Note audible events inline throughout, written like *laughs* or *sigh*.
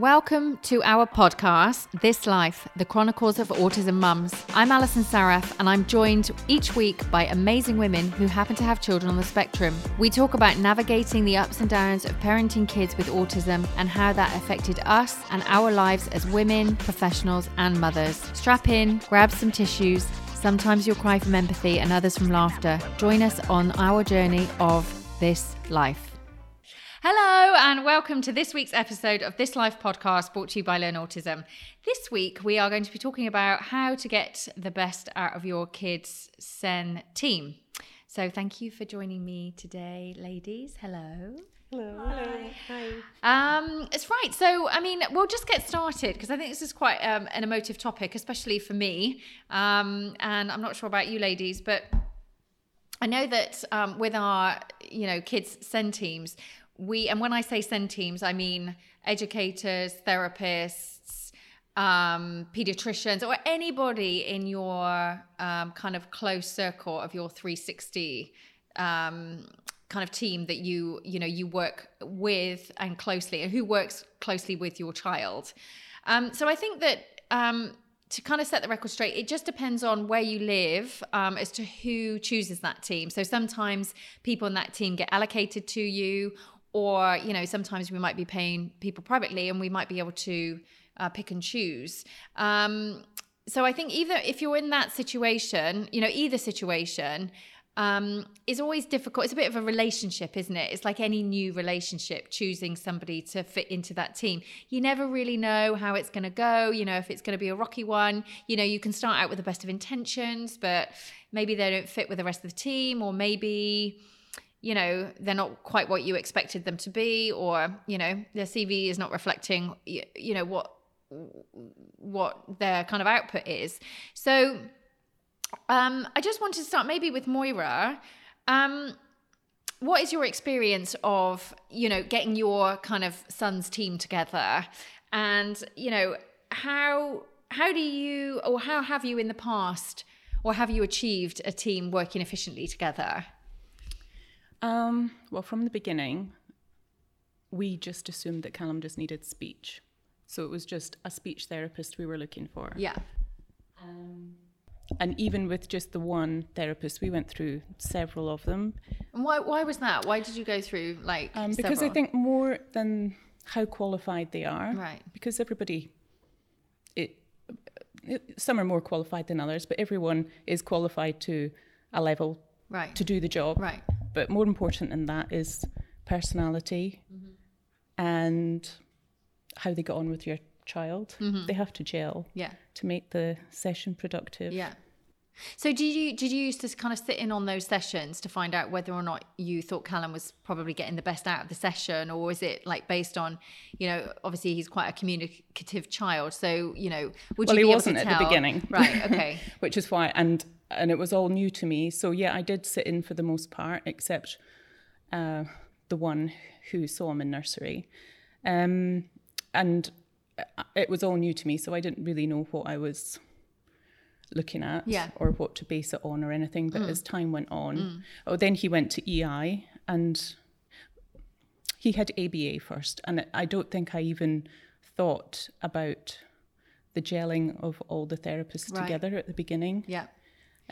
Welcome to our podcast, This Life, the Chronicles of Autism Mums. I'm Alison Saraf, and I'm joined each week by amazing women who happen to have children on the spectrum. We talk about navigating the ups and downs of parenting kids with autism and how that affected us and our lives as women, professionals, and mothers. Strap in, grab some tissues. Sometimes you'll cry from empathy and others from laughter. Join us on our journey of this life. Hello, and welcome to this week's episode of This Life podcast brought to you by Learn Autism. This week, we are going to be talking about how to get the best out of your kids' SEN team. So, thank you for joining me today, ladies. Hello. Hello. Hello. Hi. Um, it's right. So, I mean, we'll just get started because I think this is quite um, an emotive topic, especially for me. Um, and I'm not sure about you, ladies, but I know that um, with our, you know, kids' SEN teams, we and when I say SEN teams, I mean educators, therapists, um, pediatricians, or anybody in your um, kind of close circle of your 360 um, kind of team that you you know you work with and closely, and who works closely with your child. Um, so I think that um, to kind of set the record straight, it just depends on where you live um, as to who chooses that team. So sometimes people in that team get allocated to you, or you know sometimes we might be paying people privately and we might be able to uh, pick and choose. Um, so i think either if you're in that situation you know either situation um, is always difficult. It's a bit of a relationship isn't it? It's like any new relationship choosing somebody to fit into that team. You never really know how it's going to go you know if it's going to be a rocky one. You know you can start out with the best of intentions but maybe they don't fit with the rest of the team or maybe you know they're not quite what you expected them to be or you know their cv is not reflecting you know what what their kind of output is. So um i just wanted to start maybe with moira. Um what is your experience of you know getting your kind of son's team together? And you know how how do you or how have you in the past or have you achieved a team working efficiently together um, well, from the beginning, we just assumed that Callum just needed speech. So it was just a speech therapist we were looking for. Yeah. Um, and even with just the one therapist, we went through several of them. And why, why was that? Why did you go through like um, Because several? I think more than how qualified they are. Right. Because everybody, it, it, some are more qualified than others, but everyone is qualified to a level right. to do the job. Right. But more important than that is personality mm-hmm. and how they get on with your child. Mm-hmm. They have to gel yeah. to make the session productive. Yeah. So did you did you used to kind of sit in on those sessions to find out whether or not you thought Callum was probably getting the best out of the session, or was it like based on, you know, obviously he's quite a communicative child, so you know, would well, you he be wasn't able to at the beginning, right? Okay, *laughs* which is why, and and it was all new to me. So yeah, I did sit in for the most part, except uh, the one who saw him in nursery, um, and it was all new to me. So I didn't really know what I was looking at yeah. or what to base it on or anything. But mm. as time went on, mm. oh, then he went to EI and he had ABA first, and I don't think I even thought about the gelling of all the therapists right. together at the beginning. Yeah.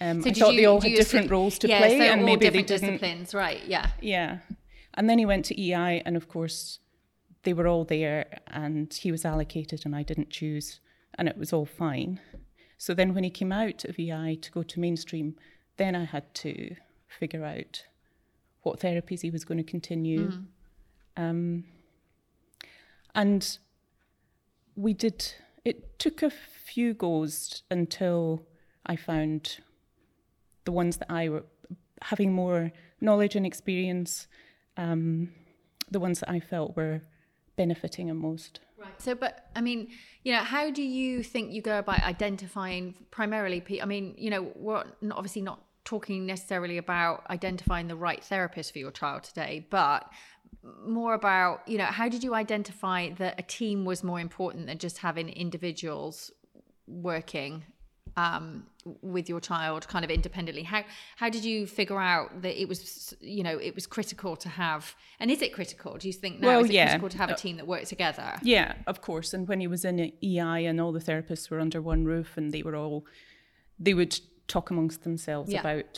Um, so I thought you, they all had different roles to yeah, play, so and maybe they didn't. disciplines, right? Yeah. Yeah, and then he went to EI, and of course, they were all there, and he was allocated, and I didn't choose, and it was all fine. So then, when he came out of EI to go to mainstream, then I had to figure out what therapies he was going to continue, mm. um, and we did. It took a few goes until I found the ones that I were having more knowledge and experience, um, the ones that I felt were benefiting him most. Right. So, but I mean, you know, how do you think you go about identifying primarily? I mean, you know, we're obviously not talking necessarily about identifying the right therapist for your child today, but more about, you know, how did you identify that a team was more important than just having individuals working um, with your child kind of independently how how did you figure out that it was you know it was critical to have and is it critical do you think now Well, is it yeah. critical to have a team that work together Yeah, of course. And when he was in EI and all the therapists were under one roof and they were all, they would talk amongst themselves Yeah. about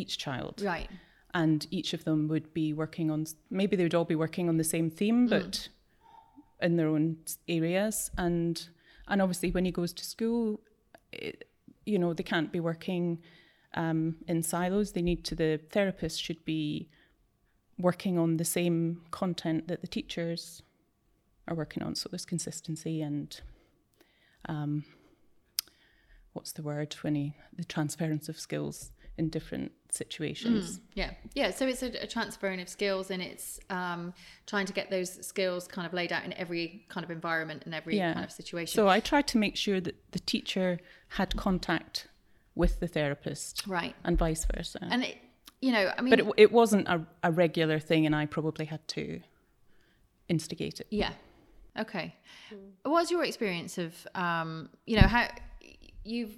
each child. right And each of them would be working on, maybe they would all be working on the same theme, but in their own areas. And, and obviously when he goes to school, it, you know, they can't be working um, in silos. They need to, the therapist should be working on the same content that the teachers are working on. So there's consistency and um, what's the word when he, the transference of skills in different situations. yeah yeah so it's a, a transferring of skills and it's um, trying to get those skills kind of laid out in every kind of environment and every Yeah. kind of situation So I tried to make sure that the teacher had contact with the therapist right and vice versa. and it, you know i mean but it, it wasn't a, a regular thing, and I probably had to instigate it. Yeah. Okay. What was your experience of, um, you know, how you've,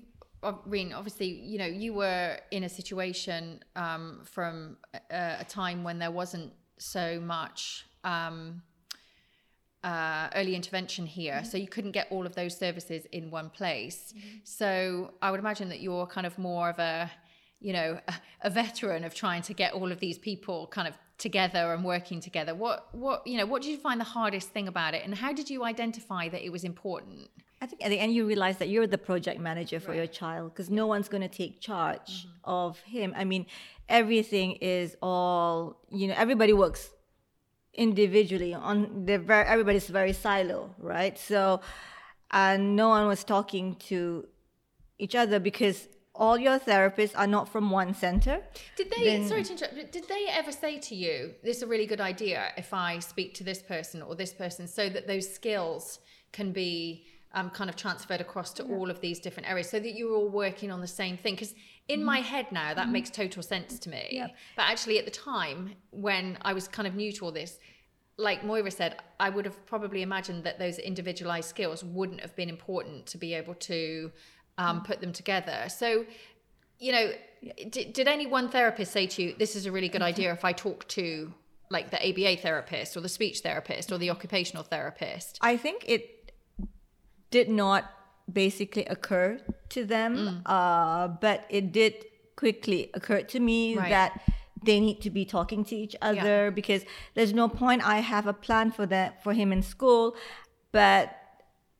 uh, Reen, obviously, you know, you were in a situation um, from a, a time when there wasn't so much um, uh, early intervention here, so you couldn't get all of those services in one place. So I would imagine that you're kind of more of a, you know, a, a veteran of trying to get all of these people kind of together and working together. What, what, you know, what did you find the hardest thing about it, and how did you identify that it was important? I think at the end you realize that you're the project manager for your child because no one's going to take charge mm-hmm. of him. I mean, everything is all you know. Everybody works individually on the very everybody's very silo, right? So, and no one was talking to each other because all your therapists are not from one center. Did they? Then- sorry to interrupt. Did they ever say to you, "This is a really good idea if I speak to this person or this person," so that those skills can be um, kind of transferred across to all of these different areas, so that you're all working on the same thing? Because in my head now, that makes total sense to me. Yep. But actually, at the time when I was kind of new to all this. Like Moira said, I would have probably imagined that those individualized skills wouldn't have been important to be able to um, put them together. So, you know, did, did any one therapist say to you, "This is a really good idea if I talk to like the ABA therapist or the speech therapist or the occupational therapist"? I think it did not basically occur to them, Mm. uh, but it did quickly occur to me Right. that they need to be talking to each other because there's no point I have a plan for that for him in school, but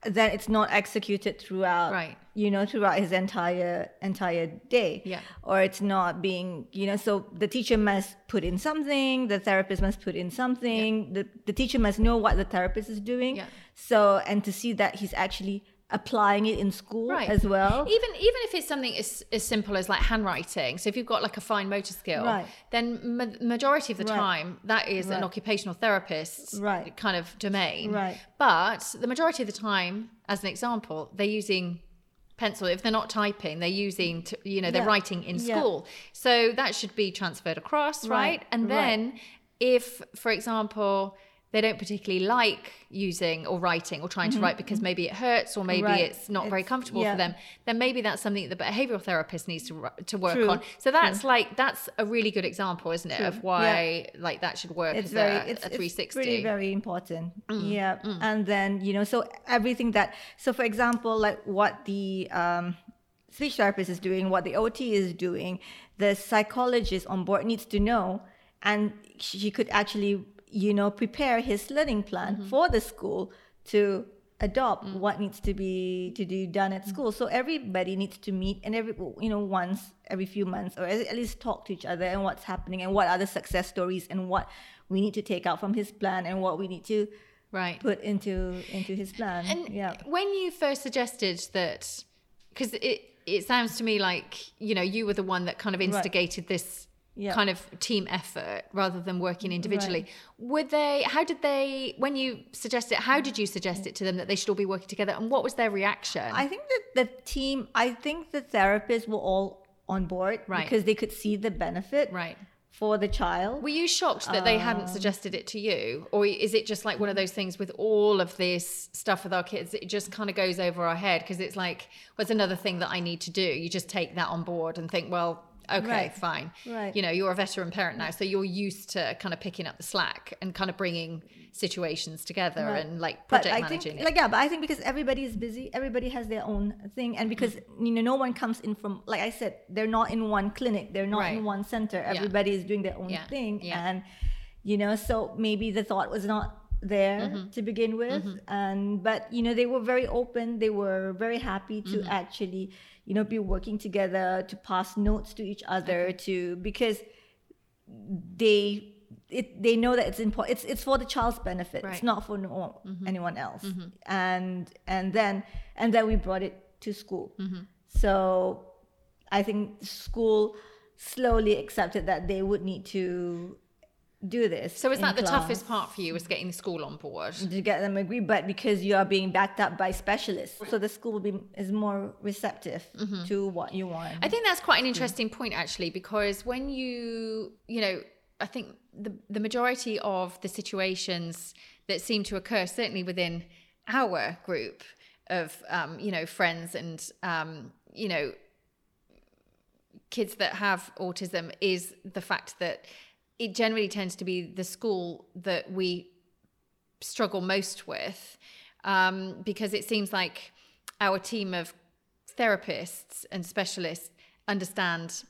then it's not executed throughout Right. you know throughout his entire entire day Yeah. or it's not being you know so the teacher must put in something the therapist must put in something the, the teacher must know what the therapist is doing Yeah. so and to see that he's actually applying it in school Right. as well Even even if it's something as, as simple as like handwriting. So if you've got like a fine motor skill, Right. then ma- majority of the Right. time that is an occupational therapist's Right. kind of domain. Right. But the majority of the time, as an example, they're using pencil. If they're not typing, they're using, to, you know, they're Yeah. writing in Yeah. school. So that should be transferred across, right? Right. And then if, for example, they don't particularly like using or writing or trying to write because maybe it hurts or maybe Mm-hmm. Right. it's not very comfortable yeah. for them, then maybe that's something that the behavioral therapist needs to to work True. on. So that's like that's a really good example, isn't it, True. of why like that should work it's as very a, it's, a it's really very important Mm, yeah and then you know so everything that so for example like what the um, speech therapist is doing what the ot is doing the psychologist on board needs to know and she could actually you know prepare his learning plan Mm-hmm. for the school to adopt Mm. what needs to be to be done at school so everybody needs to meet and every you know once every few months or at least talk to each other and what's happening and what are the success stories and what we need to take out from his plan and what we need to right. put into into his plan And yeah when you first suggested that, because it it sounds to me like you know you were the one that kind of instigated this Yeah. kind of team effort rather than working mm, individually. Would they? How did they? When you suggested it, how did you suggest mm. it to them that they should all be working together, and what was their reaction? i think that the team i think the therapists were all on board Right. because they could see the benefit right. for the child. Were you shocked that they hadn't um, suggested it to you? Or is it just like one of those things with all of this stuff with our kids, it just kind of goes over our head because it's like, what's another thing that I need to do? You just take that on board and think, well, okay, Right. fine. Right. You know, you're a veteran parent now, so you're used to kind of picking up the slack and kind of bringing situations together Right. and like project but I managing think, it. like yeah, but I think because everybody is busy, everybody has their own thing, and because you know no one comes in from like I said, they're not in one clinic, they're not Right. in one center. Everybody is doing their own Yeah. thing, Yeah. and you know, so maybe the thought was not there Mm-hmm. to begin with, and but you know they were very open, they were very happy to Mm-hmm. actually you know be working together to pass notes to each other to because they it, they know that it's important. It's it's for the child's benefit. Right. It's not for no, mm-hmm. anyone else. Mm-hmm. And and then and then we brought it to school. Mm-hmm. So I think school slowly accepted that they would need to do this. so is in that the toughest part for you, is getting the school on board? to get them agree? But because you are being backed up by specialists, so the school will be is more receptive to what you want. I think that's quite an interesting point actually, because when you, you know, I think the the majority of the situations that seem to occur, certainly within our group of, um, you know, friends and, um, you know, kids that have autism, is the fact that it generally tends to be the school that we struggle most with um, because it seems like our team of therapists and specialists understand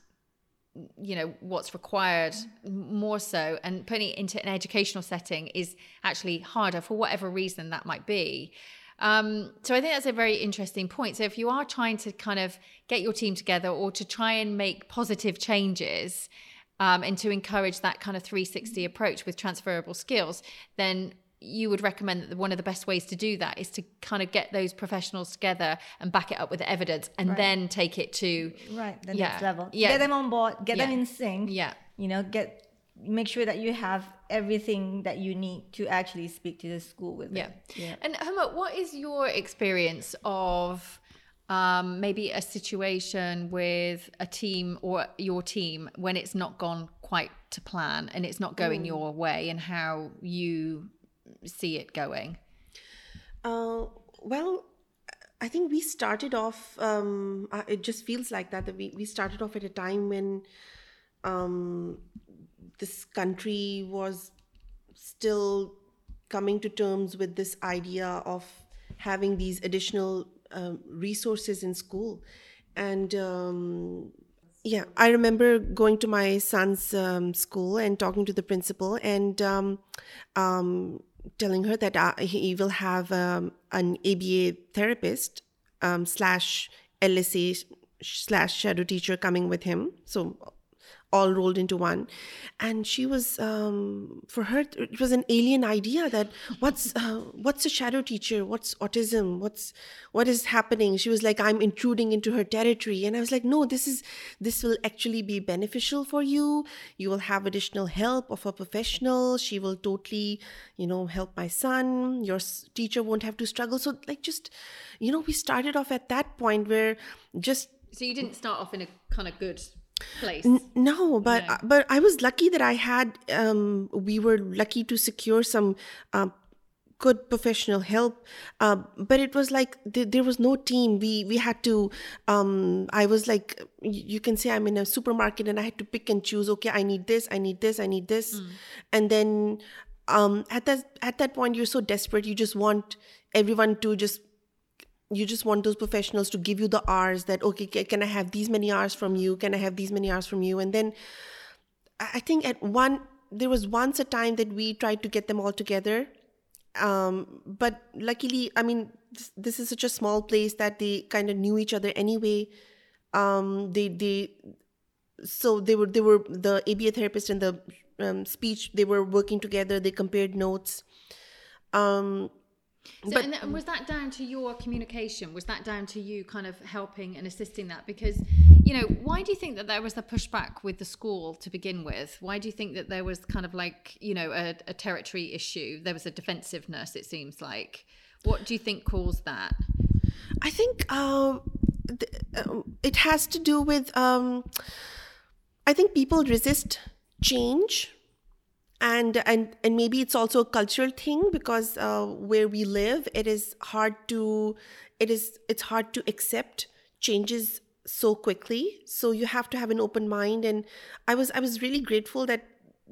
you know what's required more so and putting it into an educational setting is actually harder for whatever reason that might be. Um, so i think that's a very interesting point. So if you are trying to kind of get your team together or to try and make positive changes um, and to encourage that kind of 360 approach with transferable skills then you would recommend that one of the best ways to do that is to kind of get those professionals together and back it up with evidence and then take it to right the Yeah. next level. Yeah. Get them on board. Get them in sync. yeah you know get make sure that you have everything that you need to actually speak to the school with Yeah. yeah And Huma, what is your experience of um, maybe a situation with a team or your team when it's not gone quite to plan and it's not going your way and how you see it going? Uh, well, I think we started off. Um, uh, it just feels like that. That we we started off at a time when um, this country was still coming to terms with this idea of having these additional um, resources in school, and um, yeah, I remember going to my son's um, school and talking to the principal and um, um, telling her that uh, he will have an ABA therapist slash LSA slash shadow teacher coming with him. So all rolled into one. And she was um, for her it was an alien idea that what's uh, what's a shadow teacher? What's autism? What's what is happening? She was like i'm intruding into her territory. And i was like no this is this will actually be beneficial for you. You will have additional help of a professional. She will totally you know help my son. Your teacher won't have to struggle. So like just you know we started off at that point where just So you didn't start off in a kind of good place. no, but uh, but I was lucky that I had. Um, we were lucky to secure some um, good professional help. Uh, but it was like th- there was no team. We we had to. Um, I was like, you can say I'm in a supermarket and I had to pick and choose. Okay, I need this. I need this. I need this. And then um, at that at that point, you're so desperate. You just want everyone to just you just want those professionals to give you the hours that okay can i have these many hours from you? Can i have these many hours from you? And then i think at one there was once a time that we tried to get them all together um, but luckily i mean this, this is such a small place that they kind of knew each other anyway. Um, they they so they were they were the aba therapist and the um, speech they were working together they compared notes. Um, So, and, and was that down to your communication? Was that down to you kind of helping and assisting that? Because, you know, why do you think that there was the pushback with the school to begin with? Why do you think that there was kind of like, you know, a, a territory issue? There was a defensiveness, it seems like. What do you think caused that? I think uh, th- um, it has to do with. Um, I think people resist change and and and maybe it's also a cultural thing because uh, where we live it is hard to it is it's hard to accept changes so quickly so you have to have an open mind and i was i was really grateful that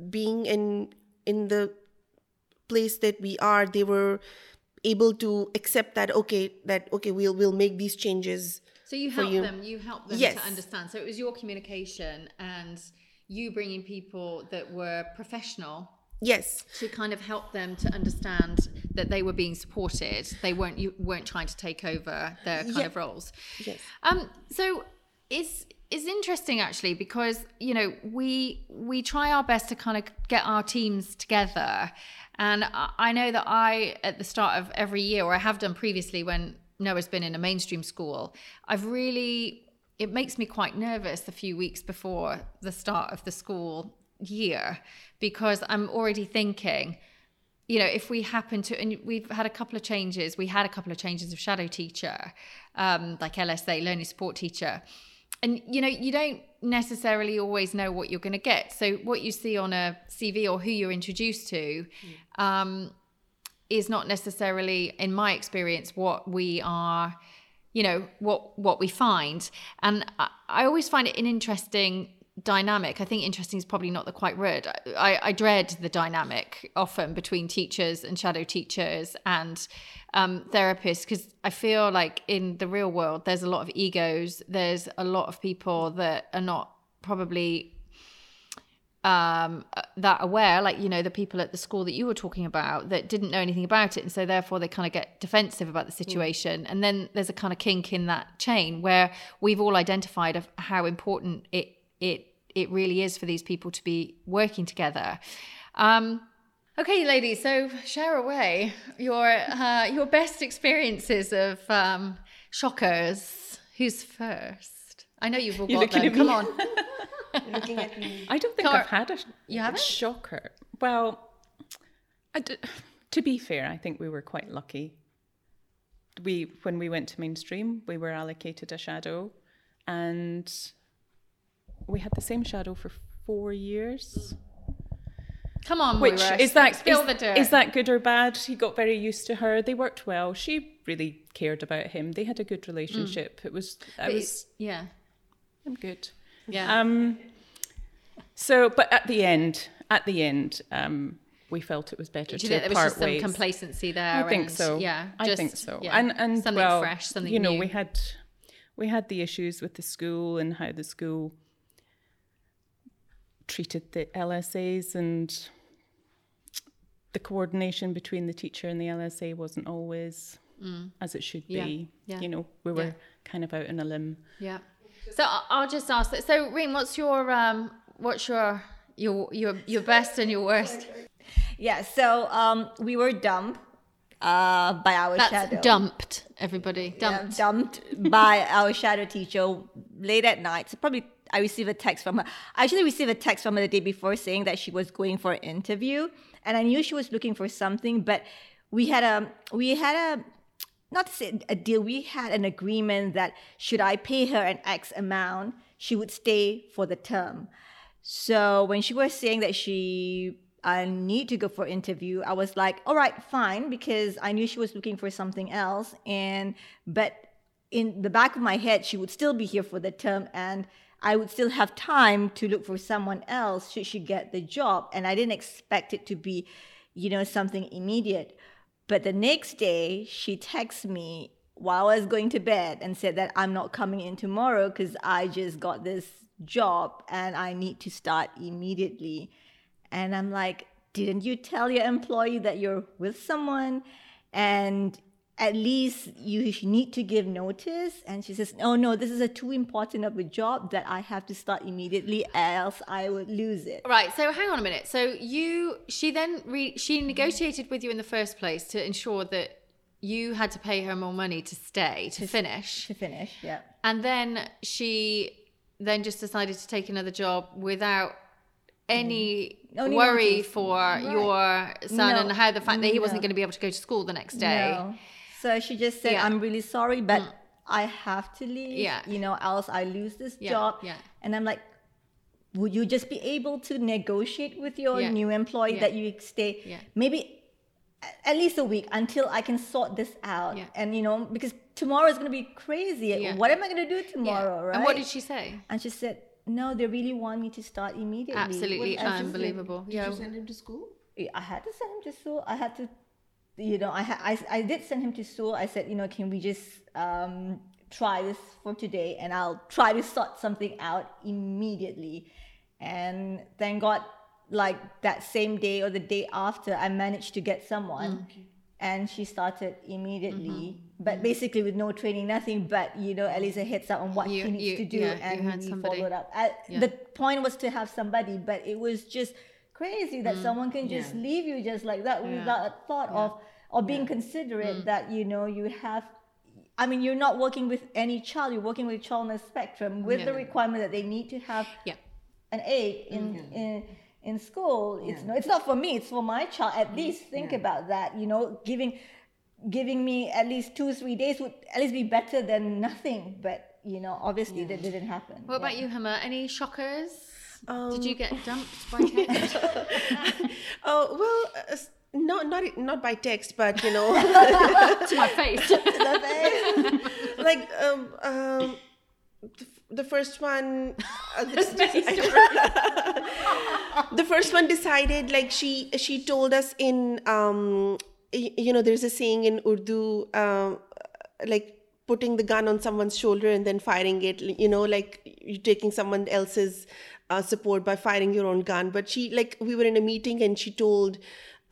being in in the place that we are they were able to accept that okay that okay we'll we'll make these changes So you helped you. them. You helped them Yes. to understand. So it was your communication and you bringing people that were professional yes to kind of help them to understand that they were being supported. They weren't you weren't trying to take over their kind Yeah. of roles. Yes. Um. So it's it's interesting actually because you know we we try our best to kind of get our teams together, and I know that I at the start of every year, or I have done previously when Noah's been in a mainstream school, I've really it makes me quite nervous the few weeks before the start of the school year because I'm already thinking you know, if we happen to, and we've had a couple of changes, we had a couple of changes of shadow teacher, um, like LSA, learning support teacher. And, you know, you don't necessarily always know what you're going to get. So, what you see on a CV or who you're introduced to um, is not necessarily, in my experience, what we are, you know, what, what we find. And I, I always find it an interesting dynamic. I think interesting is probably not the quite word. I, I dread the dynamic often between teachers and shadow teachers and um, therapists because I feel like in the real world there's a lot of egos. There's a lot of people that are not probably um that aware like you know the people at the school that you were talking about that didn't know anything about it and so therefore they kind of get defensive about the situation. And then there's a kind of kink in that chain where we've all identified of how important it it it really is for these people to be working together. Um okay ladies so share away your uh your best experiences of um shockers. Who's first? I know you've all You're got them. come on *laughs* looking at me I don't think Car- I've had a, You a haven't? shocker. Well, I d- to be fair, I think we were quite lucky. We when we went to mainstream, we were allocated a shadow, and we had the same shadow for four years. Come on, Which Moira, is that spill is- the dirt? is that good or bad? He got very used to her. They worked well. She really cared about him. They had a good relationship. It was I But was yeah, I'm good. Yeah. Um, so, but at the end, at the end, um, we felt it was better to there was part just some ways. complacency there? I think and- so. Yeah, I think so. yeah, And and something well, fresh, something you know, new. we had we had the issues with the school and how the school treated the LSAs and the coordination between the teacher and the LSA wasn't always as it should Mm. Yeah, be. yeah, You know, we were yeah. kind of out on a limb. yeah. So I'll just ask. that- So, Reen, what's your um, what's your your your your best and your worst? Yeah, so um, we were dumped uh, by our That's shadow. dumped. Everybody Yeah, dumped. dumped by *laughs* our shadow teacher late at night. So probably I received a text from her. I actually received a text from her the day before saying that she was going for an interview, and I knew she was looking for something. But we had a we had a not to say a deal. We had an agreement that should I pay her an X amount, she would stay for the term. So when she was saying that she I need to go for interview, I was like, all right, fine, because I knew she was looking for something else. And but in the back of my head, she would still be here for the term and I would still have time to look for someone else should she get the job. And I didn't expect it to be, you know, something immediate. But the next day, she texts me while I was going to bed and said that I'm not coming in tomorrow because I just got this job and I need to start immediately. And I'm like, didn't you tell your employee that you're with someone and at least you need to give notice? And she says, oh no, this is a too important of a job that I have to start immediately, else I would lose it. Right. So hang on a minute. So you, she then re, she negotiated with you in the first place to ensure that you had to pay her more money to stay to finish, To finish, yeah. and then she then just decided to take another job without any Only worry notice. for Right. your son No, and how the fact that he wasn't going to be able to go to school the next day. No. So she just said, Yeah. Mm. I'm really sorry, but I have to leave. Yeah. You know, else I lose this Yeah, job. yeah. And I'm like, would you just be able to negotiate with your Yeah. new employee Yeah. that you stay Yeah. maybe at least a week until I can sort this out? Yeah. And you know, because tomorrow is going to be crazy. Yeah. What am I going to do Yeah. tomorrow? Right? And what did she say? And she said, "No, they really want me to start immediately." Absolutely Well, I just- unbelievable. Did Yeah. you send him to school? I had to send him to school. I had to, you know, I I, I did send him to school. I said, you know, can we just um, try this for today, and I'll try to sort something out immediately. And thank God, like that same day or the day after, I managed to get someone. Mm, and she started immediately, mm-hmm. but mm-hmm. basically with no training, nothing. But you know, at least a heads up on what You- she needs you- to do, yeah, and we somebody. followed up. I, Yeah. The point was to have somebody, but it was just crazy that mm, someone can just Yeah. leave you just like that Mm. Yeah. without a thought of or being considerate mm. that you know you have I mean you're not working with any child you're working with a child on the spectrum with the requirement that they need to have Yeah. an aid in mm-hmm. in in school. It's no it's not for me it's for my child. At mm-hmm. least think about that you know giving giving me at least two three days would at least be better than nothing. But you know obviously that didn't happen. What about you, Huma? Any shockers? Um, Did you get dumped by *laughs* text? *laughs* Oh well, uh, s- no, not not by text, but you know, *laughs* to my face. like um, um, the, the first one, uh, the first one decided like she she told us in um, you know, there's a saying in Urdu, um, like putting the gun on someone's shoulder and then firing it. You know, like you're taking someone else's uh, support by firing your own gun. But she like we were in a meeting and she told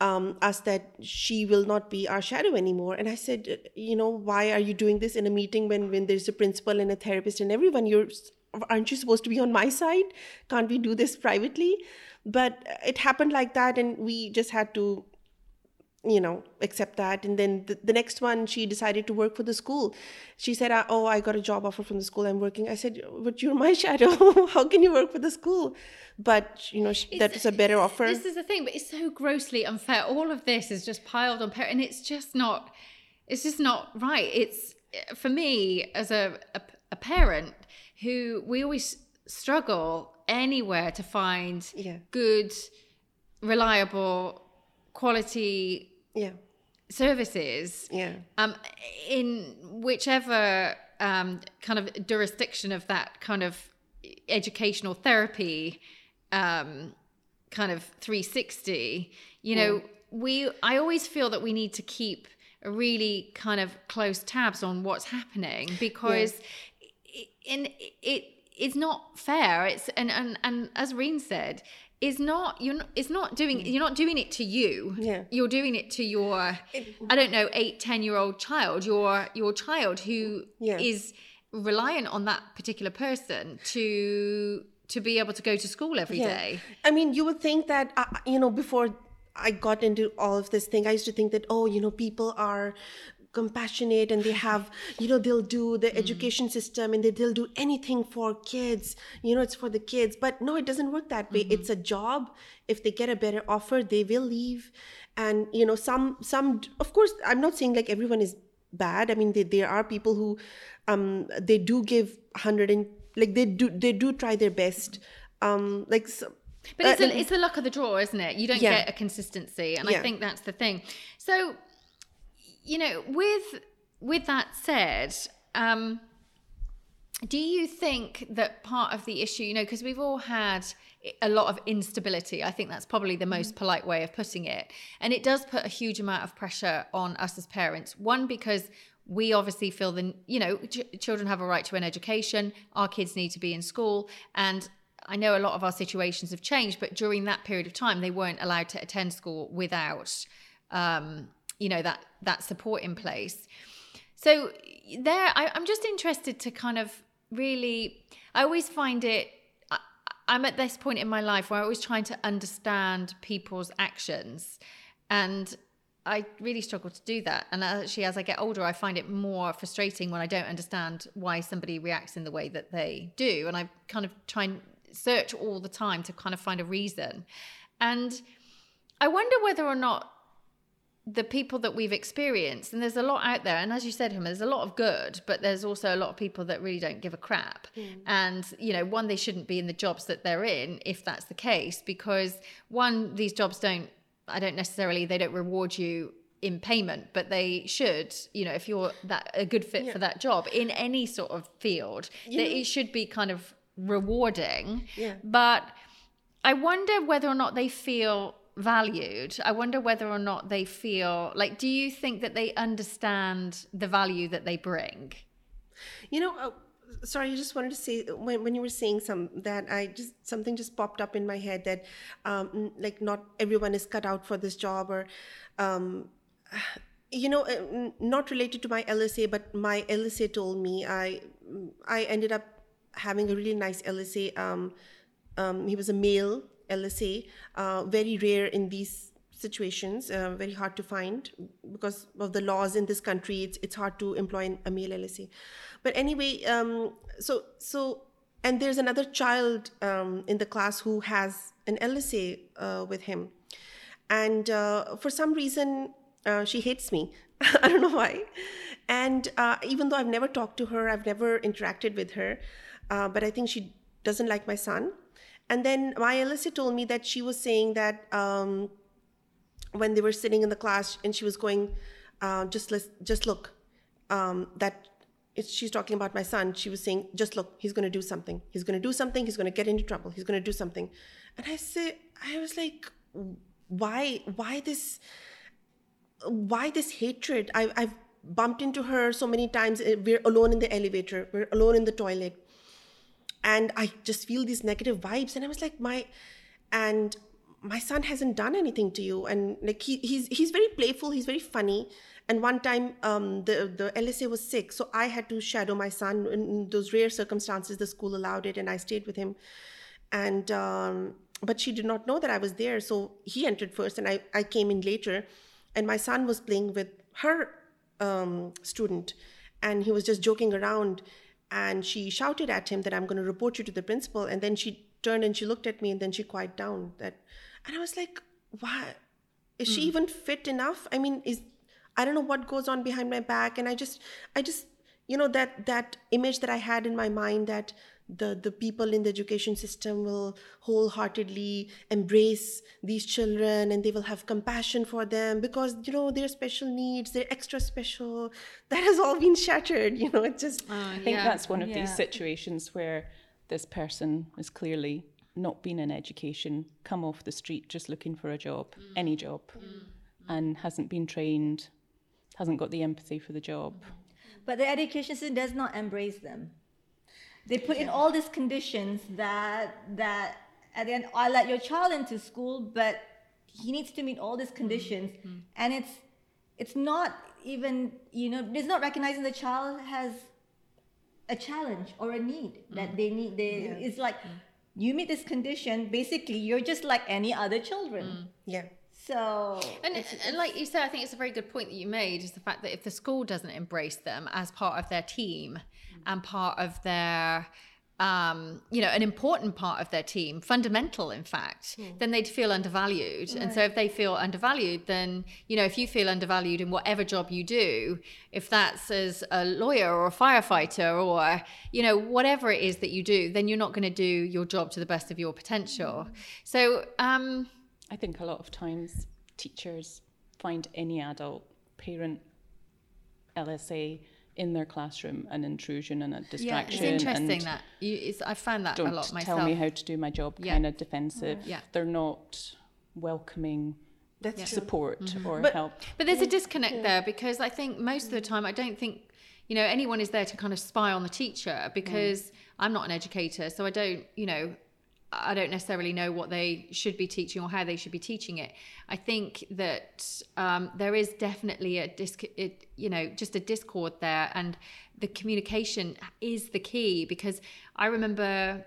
um, us that she will not be our shadow anymore. And I said, uh, you know, why are you doing this in a meeting when when there's a principal and a therapist and everyone? You're aren't you supposed to be on my side? Can't we do this privately? But it happened like that, and we just had to you know accept that and then the, the next one she decided to work for the school she said "Ah, oh i got a job offer from the school i'm working i said but you're my *laughs* shadow how can you work for the school but you know she, that was a better offer This is the thing, but it's so grossly unfair. All of this is just piled on and it's just not. It's just not right. It's for me as a, a a parent who we always struggle anywhere to find Yeah. good, reliable, quality yeah. services yeah. um, in whichever um, kind of jurisdiction of that kind of educational therapy um, kind of 360 you know we i always feel that we need to keep a really kind of close tabs on what's happening because i- in it is not fair. It's and and, and as Reen said is not you're not it's not doing you're not doing it to you Yeah. you're doing it to your i don't know eight ten year old child your your child who is Yeah. reliant on that particular person to to be able to go to school every day. I mean, you would think that, uh, you know, before I got into all of this thing, I used to think that, oh, you know, people are compassionate and they have, you know, they'll do the education system and they, they'll do anything for kids. You know, it's for the kids. But no, it doesn't work that way. It's a job. If they get a better offer, they will leave. And, you know, some, some, of course, I'm not saying like everyone is bad. I mean, they, there are people who, um, they do give 100 and, like, they do, they do try their best. Um, like, so, But it's, uh, a, it's the luck of the draw, isn't it? You don't Yeah. get a consistency, and I think that's the thing. So, you know, with with that said, um, do you think that part of the issue, you know, because we've all had a lot of instability. I think that's probably the most polite way of putting it, and it does put a huge amount of pressure on us as parents. One because we obviously feel the you know ch- children have a right to an education our kids need to be in school and i know a lot of our situations have changed but during that period of time they weren't allowed to attend school without um, you know that that support in place so there I, i'm just interested to kind of really i always find it I, i'm at this point in my life where i'm always trying to understand people's actions and I really struggle to do that. And actually, as I get older, I find it more frustrating when I don't understand why somebody reacts in the way that they do. And I kind of try and search all the time to kind of find a reason. And I wonder whether or not the people that we've experienced, and there's a lot out there, and as you said, him, there's a lot of good, but there's also a lot of people that really don't give a crap. Hmm. And you know, one, they shouldn't be in the jobs that they're in if that's the case, because one, these jobs don't, I don't necessarily, they don't reward you in payment, but they should, you know, if you're that a good fit for that job in any sort of field, that it should be kind of rewarding. Yeah. But I wonder whether or not they feel valued. I wonder whether or not they feel like, do you think that they understand the value that they bring? You know, uh, sorry, I just wanted to say when, when you were saying some that I just something just popped up in my head that um, like not everyone is cut out for this job or um, *sighs* you know, uh, not related to my LSA, but my LSA told me I I ended up having a really nice LSA. Um, um, he was a male LSA, uh, very rare in these situations, uh, very hard to find because of the laws in this country. It's it's hard to employ a male LSA. But anyway, um, so so and there's another child um, in the class who has an LSA uh, with him, and uh, for some reason uh, she hates me. *laughs* I don't know why. And uh, even though I've never talked to her, I've never interacted with her, but I think she doesn't like my son. And then my LSA told me that she was saying that um, when they were sitting in the class and she was going, uh, just just look, um, that she's talking about my son. She was saying, just look, he's going to do something. He's going to do something. He's going to get into trouble. He's going to do something. And I said, I was like, why, why this? why this hatred? I, I've bumped into her so many times. We're alone in the elevator. We're alone in the toilet, and I just feel these negative vibes. And I was like, my, and my son hasn't done anything to you. And like he, he's he's very playful. He's very funny. And one time, um, the the LSA was sick, so I had to shadow my son. In those rare circumstances, the school allowed it, and I stayed with him. And um, but she did not know that I was there, so he entered first, and I I came in later and my son was playing with her um, student and he was just joking around and she shouted at him that i'm going to report you to the principal and then she turned and she looked at me and then she quieted down that and i was like why is she hmm. even fit enough? I mean is i don't know what goes on behind my back and i just i just you know that that image that i had in my mind that the the people in the education system will wholeheartedly embrace these children and they will have compassion for them because you know their special needs they're extra special. *laughs* That has all been shattered you know it just uh, I think that's one of these situations where this person has clearly not been in education, come off the street just looking for a job, mm. any job, mm. Mm. and hasn't been trained, hasn't got the empathy for the job. But the education system does not embrace them. They put in all these conditions that that at the end, I let your child into school, but he needs to meet all these mm-hmm. conditions, mm-hmm. and it's it's not even you know it's not recognizing the child has a challenge or a need that mm-hmm. they need. They it's like you meet this condition, basically you're just like any other children. Mm. yeah So And, and like you said, I think it's a very good point that you made is the fact that if the school doesn't embrace them as part of their team and part of their, um, you know, an important part of their team, fundamental, in fact, then they'd feel undervalued. And so if they feel undervalued, then, you know, if you feel undervalued in whatever job you do, if that's as a lawyer or a firefighter or, you know, whatever it is that you do, then you're not going to do your job to the best of your potential. So, um, I think a lot of times teachers find any adult, parent, LSA in their classroom an intrusion and a distraction. yeah, distraction. it's interesting and that you, it's, I found that a don't lot myself. tell me how to do my job, Yeah. kind of defensive. Yeah. They're not welcoming that's support Mm-hmm. or But- help. But there's a disconnect there because I think most of the time I don't think you know anyone is there to kind of spy on the teacher because I'm not an educator, so I don't you know I don't necessarily know what they should be teaching or how they should be teaching it. I think that um, there is definitely a disc, it, you know, just a discord there, and the communication is the key because I remember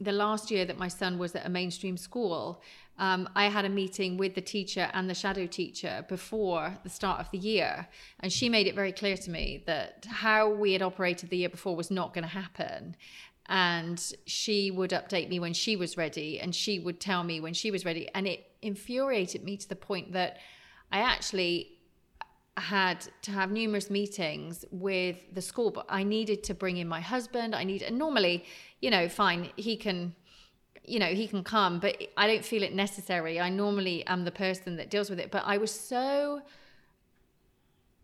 the last year that my son was at a mainstream school, um, I had a meeting with the teacher and the shadow teacher before the start of the year. And she made it very clear to me that how we had operated the year before was not going to happen. And she would update me when she was ready, and she would tell me when she was ready. And it infuriated me to the point that I actually had to have numerous meetings with the school, but I needed to bring in my husband. I need, and normally, you know, fine, he can, you know, he can come, but I don't feel it necessary. I normally am the person that deals with it, but I was so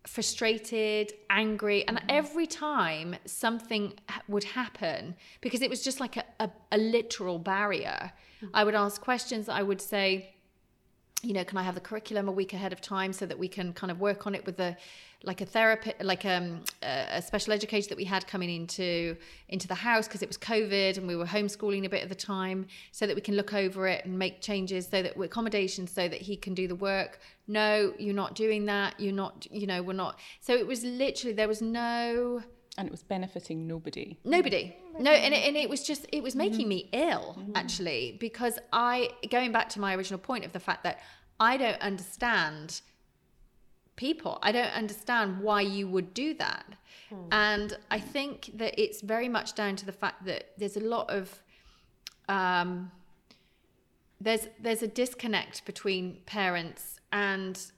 frustrated, angry, and mm-hmm. every time something would happen, because it was just like a, a, a literal barrier, mm-hmm. I would ask questions. I would say, you know, can I have the curriculum a week ahead of time so that we can kind of work on it with the like a therapist, like um, a, special educator that we had coming into into the house because it was COVID and we were homeschooling a bit at the time, so that we can look over it and make changes so that we're accommodations so that he can do the work. No, you're not doing that. You're not, you know, we're not. So it was literally there was no And it was benefiting nobody. Nobody. No, and it, and it was just, it was making me ill, actually, because I, going back to my original point of the fact that I don't understand people. I don't understand why you would do that. And I think that it's very much down to the fact that there's a lot of, um, there's there's a disconnect between parents and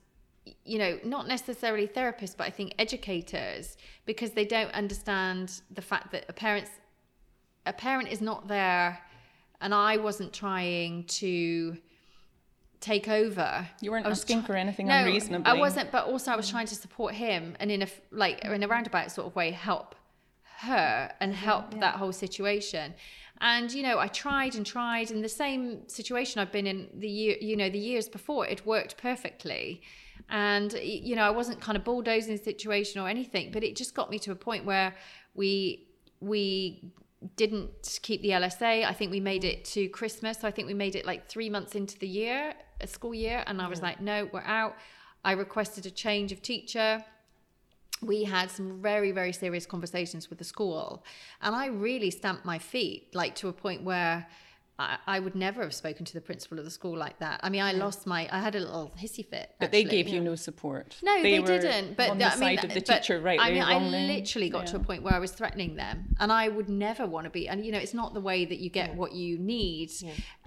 you know not necessarily therapists but i think educators because they don't understand the fact that a parent's a parent is not there and i wasn't trying to take over. You weren't asking try- for anything no, unreasonably. i wasn't but also i was trying to support him and in a like in a roundabout sort of way help her and mm-hmm, help that whole situation. And you know i tried and tried in the same situation i've been in the year you know the years before it worked perfectly. And you know i wasn't kind of bulldozing the situation or anything but it just got me to a point where we we didn't keep the lsa i think we made it to christmas. So i think we made it like three months into the year a school year and i was like no we're out. I requested a change of teacher. We had some very very serious conversations with the school and i really stamped my feet like to a point where I, I would never have spoken to the principal of the school like that. I mean, I lost my, I had a little hissy fit. But they gave you no support. No, they, were didn't. But on th- the I mean, side of the teacher, rightly I mean, I literally got to a point where I was threatening them, and I would never want to be. And you know, it's not the way that you get what you need.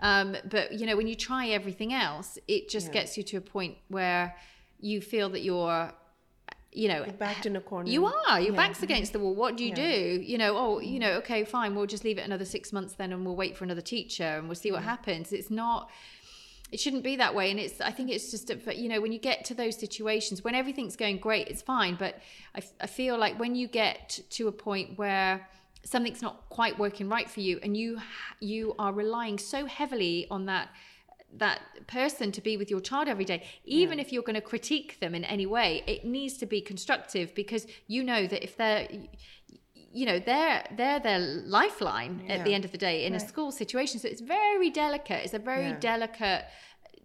Um, but you know, when you try everything else, it just gets you to a point where you feel that you're, you know, You're backed in a corner. you are. Your back's against the wall. What do you do? You know, oh, you mm. know, okay, fine. We'll just leave it another six months then, and we'll wait for another teacher, and we'll see what mm. happens. It's not. It shouldn't be that way, and it's. I think it's just. a- but You know, when you get to those situations, when everything's going great, it's fine. But I, I feel like when you get to a point where something's not quite working right for you, and you you are relying so heavily on that that person to be with your child every day even if you're going to critique them in any way it needs to be constructive because you know that if they're you know they're they're their lifeline at the end of the day in a school situation so it's very delicate it's a very Yeah. delicate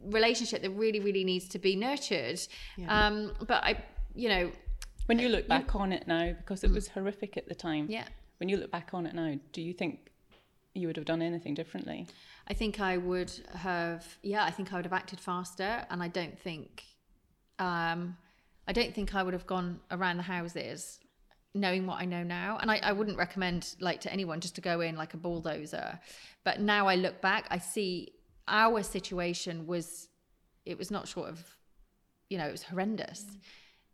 relationship that really really needs to be nurtured um but i you know When you look back on it now, because it was horrific at the time. Mm. yeah When you look back on it now, do you think you would have done anything differently? I think I would have, yeah, I think I would have acted faster, and I don't think, um, I don't think I would have gone around the houses knowing what I know now. And I, I wouldn't recommend like to anyone just to go in like a bulldozer. But now I look back, I see our situation was, it was not short of, you know, it was horrendous.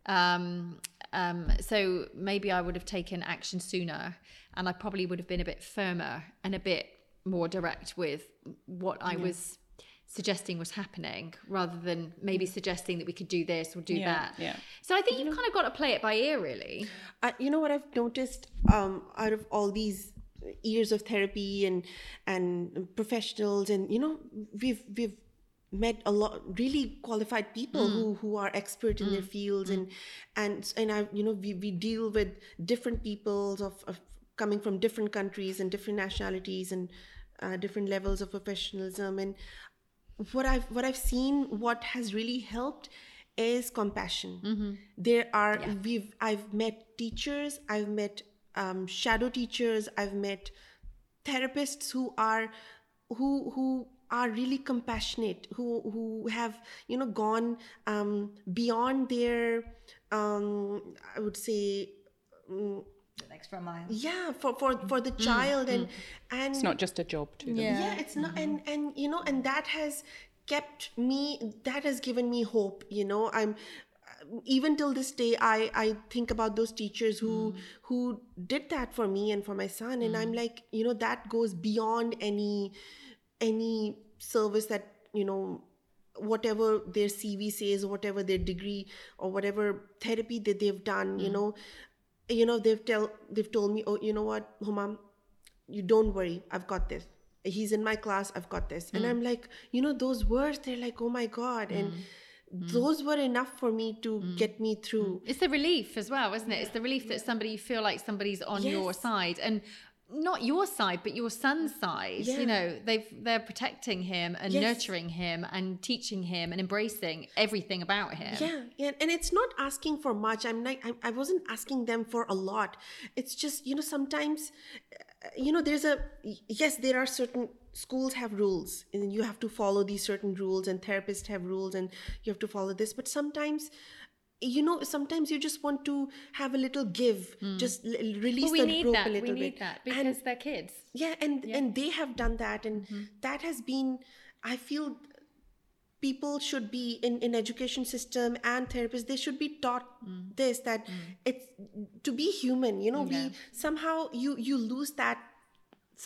Um, um, so maybe I would have taken action sooner, and I probably would have been a bit firmer and a bit more direct with what I was suggesting was happening, rather than maybe mm. suggesting that we could do this or do Yeah, that. yeah. So I think you've kind of got to play it by ear, really. I, you know what I've noticed um, out of all these years of therapy and and professionals and you know we've we've met a lot really qualified people mm. who who are expert in mm. their fields and and and I you know we, we deal with different peoples of, of coming from different countries and different nationalities and uh, different levels of professionalism. And what I've what I've seen what has really helped is compassion. There are we've I've met teachers, I've met um, shadow teachers, I've met therapists who are who who are really compassionate, who who have you know gone um, beyond their um, I would say mm, extra mile. yeah for for mm. for the mm. child and mm. and It's not just a job to them. yeah, it's not mm-hmm. and and you know and that has kept me that has given me hope you know. I'm even till this day i i think about those teachers who who did that for me and for my son and i'm like you know that goes beyond any any service that you know whatever their cv says whatever their degree or whatever therapy that they've done you know you know they've tell they've told me oh you know what huma you don't worry i've got this. He's in my class i've got this. And hmm. i'm like you know those words they're like oh my god. And hmm. Hmm. those were enough for me to get me through. It's the relief as well, isn't it? It's the relief that somebody you feel like somebody's on your side. And not your side, but your son's side. Yeah. You know, they've they're protecting him and Yes. nurturing him and teaching him and embracing everything about him. yeah yeah and it's not asking for much i'm like I, I wasn't asking them for a lot it's just you know sometimes uh, you know there's a yes there are certain schools have rules and you have to follow these certain rules and therapists have rules and you have to follow this but sometimes you know sometimes you just want to have a little give just l- release Well, the need rope that. a We need bit that And- because they're kids. yeah and and they have done that and Mm-hmm. that has been i feel people should be in in education system and therapists they should be taught Mm. this that it's to be human you know Yeah. we somehow you you lose that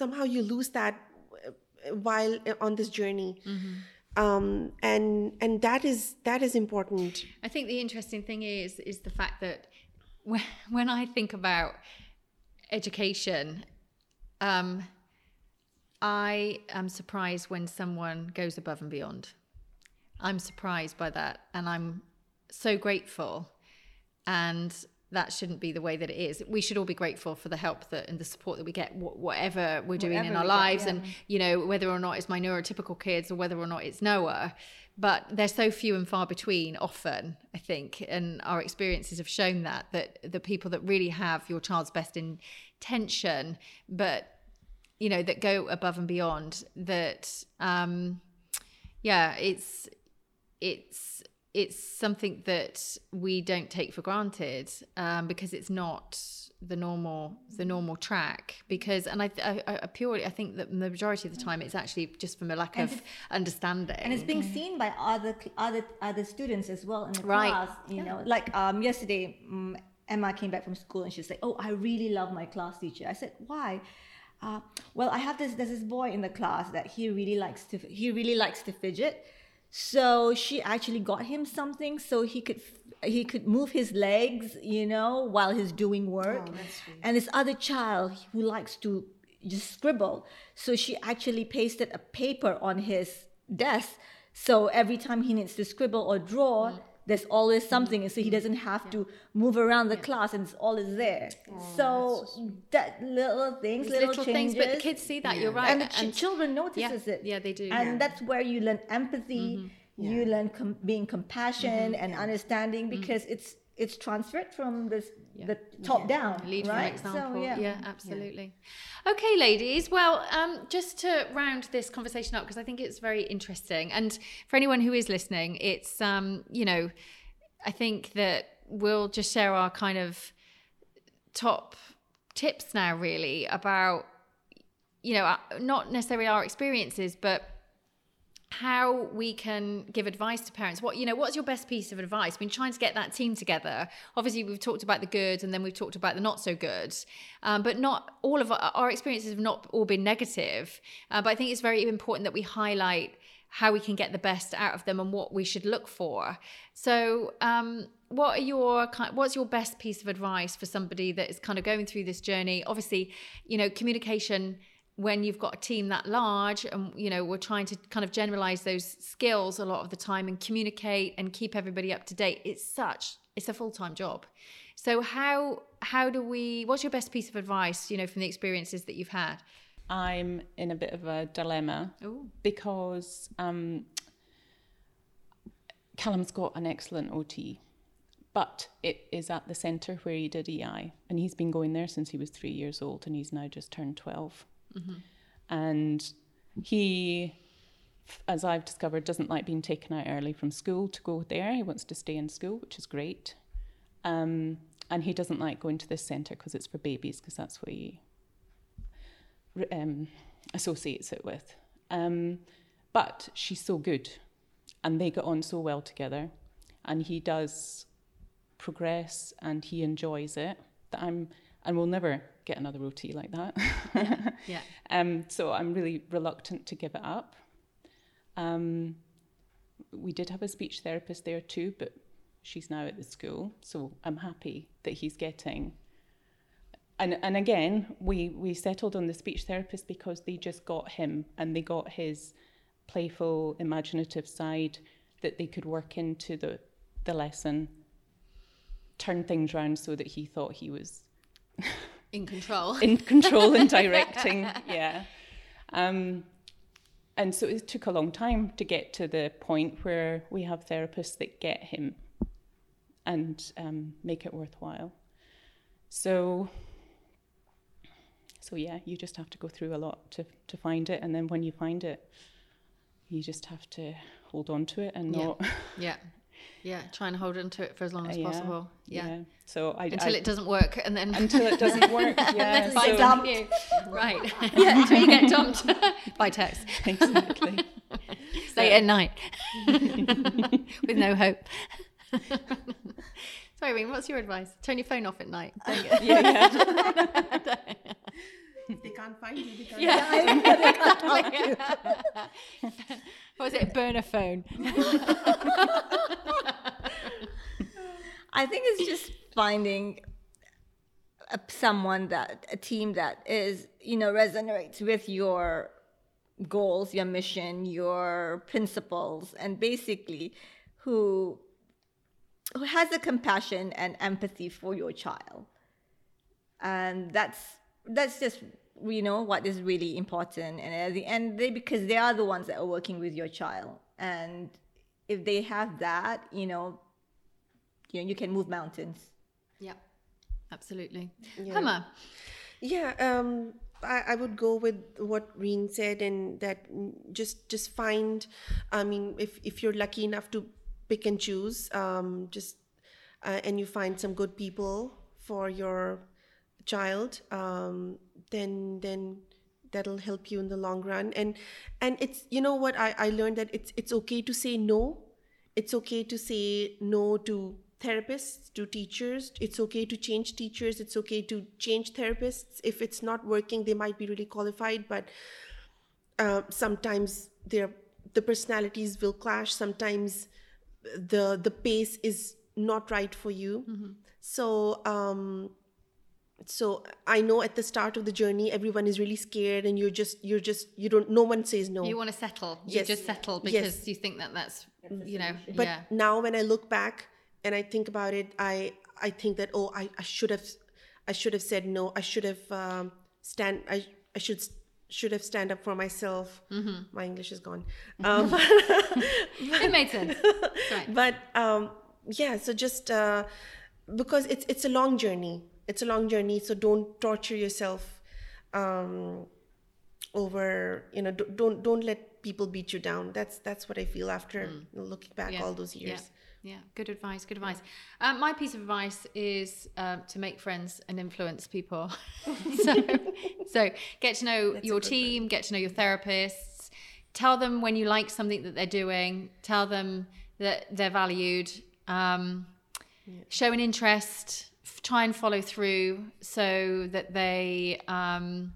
somehow you lose that uh, while uh, on this journey Mm-hmm. Um and and that is that is important I think the interesting thing is is the fact that when, *laughs* when I think about education, um, I am surprised when someone goes above and beyond. I'm surprised by that, and I'm so grateful. And that shouldn't be the way that it is. We should all be grateful for the help that and the support that we get, wh- whatever we're doing in our we get, lives, yeah. and you know whether or not it's my neurotypical kids or whether or not it's Noah. But they're so few and far between. Often, I think, and our experiences have shown that that the people that really have your child's best intention, but you know that go above and beyond. That, um, yeah, it's it's it's something that we don't take for granted um, because it's not the normal the normal track because and I, I, I purely I think that the majority of the time it's actually just from a lack of understanding. And it's being seen by other other other students as well in the Right. class you know like um yesterday um, emma came back from school and she's like oh i really love my class teacher. I said why? Uh, well i have this there's this boy in the class that he really likes to he really likes to fidget so she actually got him something so he could he could move his legs you know while he's doing work. Oh, and this other child who likes to just scribble. So she actually pasted a paper on his desk. So every time he needs to scribble or draw mm. There's always mm-hmm. something and so he mm-hmm. doesn't have to move around the class and it's always there. So that little things These little, little changes things but the kids see that you're right and the ch- children notices it. yeah, they do, and yeah. that's where you learn empathy mm-hmm. you learn com- being compassion Mm-hmm. and understanding because it's it's transferred from this the top down lead right example. so yeah. yeah absolutely. Okay, ladies. Well, um, just to round this conversation up, because I think it's very interesting, and for anyone who is listening, it's um, you know, I think that we'll just share our kind of top tips now, really about you know, uh, not necessarily our experiences, but how we can give advice to parents. What you know what's your best piece of advice? I mean trying to get that team together. Obviously we've talked about the good and then we've talked about the not so good. Um, but not all of our, our experiences have not all been negative uh, but i think it's very important that we highlight how we can get the best out of them and what we should look for. So um, what are your what's your best piece of advice for somebody that is kind of going through this journey? Obviously you know communication when you've got a team that large and you know we're trying to kind of generalize those skills a lot of the time and communicate and keep everybody up to date it's such it's a full-time job so how how do we what's your best piece of advice you know from the experiences that you've had I'm in a bit of a dilemma Ooh. because um, Callum's got an excellent OT, but it is at the centre where he did EI, and he's been going there since he was three years old, and he's now just turned 12. And he, as I've discovered, doesn't like being taken out early from school to go there. He wants to stay in school, which is great. Um, and he doesn't like going to this centre because it's for babies, because that's what he um, associates it with. Um, but she's so good, and they get on so well together. And he does progress and he enjoys it, that I'm and we'll never get another OT like that. *laughs* Yeah. um, so I'm really reluctant to give it up. Um, we did have a speech therapist there too, but she's now at the school, so I'm happy that he's getting. And and again, we we settled on the speech therapist because they just got him and they got his playful, imaginative side that they could work into the the lesson, turn things around so that he thought he was In control. in control and *laughs* directing. Yeah. Um, and so it took a long time to get to the point where we have therapists that get him and um, make it worthwhile. So, so yeah, you just have to go through a lot to to find it, and then when you find it, you just have to hold on to it and Yeah. not yeah. *laughs* Yeah. Try and hold on to it for as long as Yeah, possible. Yeah. So I Until I- it doesn't work and then until it doesn't *laughs* work. Yeah. then by so- dump you. *laughs* Right. *laughs* yeah. Until you get dumped by text. exactly. Late at night. With no hope. Sorry, Reen, what's your advice? Turn your phone off at night. Don't you? Yeah, yeah. If *laughs* they can't find you, because *laughs* they can't *laughs* Yeah. what was it? Burner phone. I think it's just finding a, someone that a team that is you know resonates with your goals, your mission, your principles, and basically who who has a compassion and empathy for your child, and that's that's just you know what is really important. And at the end, they because they are the ones that are working with your child, and if they have that, you know, you know, you can move mountains. Yeah. Absolutely. Yeah. Huma. Yeah, um, I, I would go with what Reen said, and that just just find. I mean, if if you're lucky enough to pick and choose, um, just uh, and you find some good people for your child, um, then then that'll help you in the long run. And and it's you know what I I learned that it's it's okay to say no. It's okay to say no to therapists, to teachers. It's okay to change teachers. It's okay to change therapists. If it's not working, they might be really qualified, but uh, sometimes their the personalities will clash. Sometimes the the pace is not right for you. So um, so I know at the start of the journey, everyone is really scared, and you're just you're just you don't. No one says no. You want to settle. You just settle Yes. because you think that that's, you know, but yeah. now when i look back and i think about it i i think that oh i, I should have i should have said no i should have um, stand i i should should have stand up for myself Mm-hmm. my english is gone *laughs* um, It made sense. Right. *laughs* but um, yeah so just uh, because it's it's a long journey it's a long journey so don't torture yourself um, over you know don't don't, don't let people beat you down that's that's what i feel after looking back Mm. Yeah, all those years Yeah, good advice. Good advice. Um, my piece of advice is um, to make friends and influence people. *laughs* so, so get to know your team, get to know your therapists. Tell them when you like something that they're doing. Tell them that they're valued. Um, Show an interest. Try and follow through so that they um,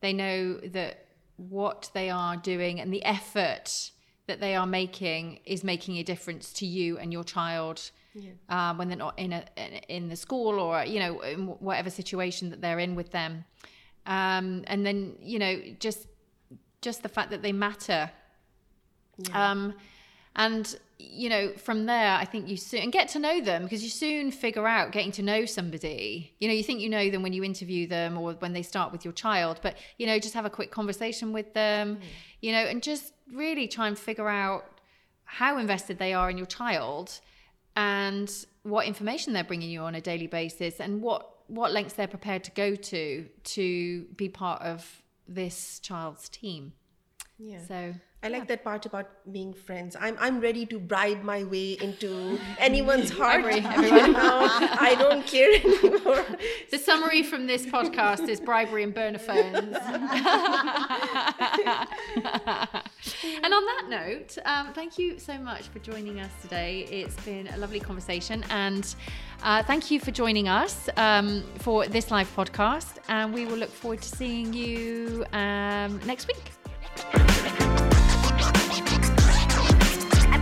they know that what they are doing and the effort that they are making is making a difference to you and your child um, when they're not in a in the school or you know in whatever situation that they're in with them. Um, and then you know just just the fact that they matter. Um, and you know from there i think you soon and get to know them because you soon figure out getting to know somebody. You know you think you know them when you interview them or when they start with your child but you know just have a quick conversation with them mm. you know and just really try and figure out how invested they are in your child and what information they're bringing you on a daily basis and what what lengths they're prepared to go to to be part of this child's team. Yeah. so I like that part about being friends. I'm I'm ready to bribe my way into anyone's *laughs* heart. Bribery, *laughs* I don't care anymore. The summary from this podcast is bribery and burner phones. *laughs* and on that note, um, thank you so much for joining us today. It's been a lovely conversation, and uh, thank you for joining us um, for this live podcast. And we will look forward to seeing you um, next week.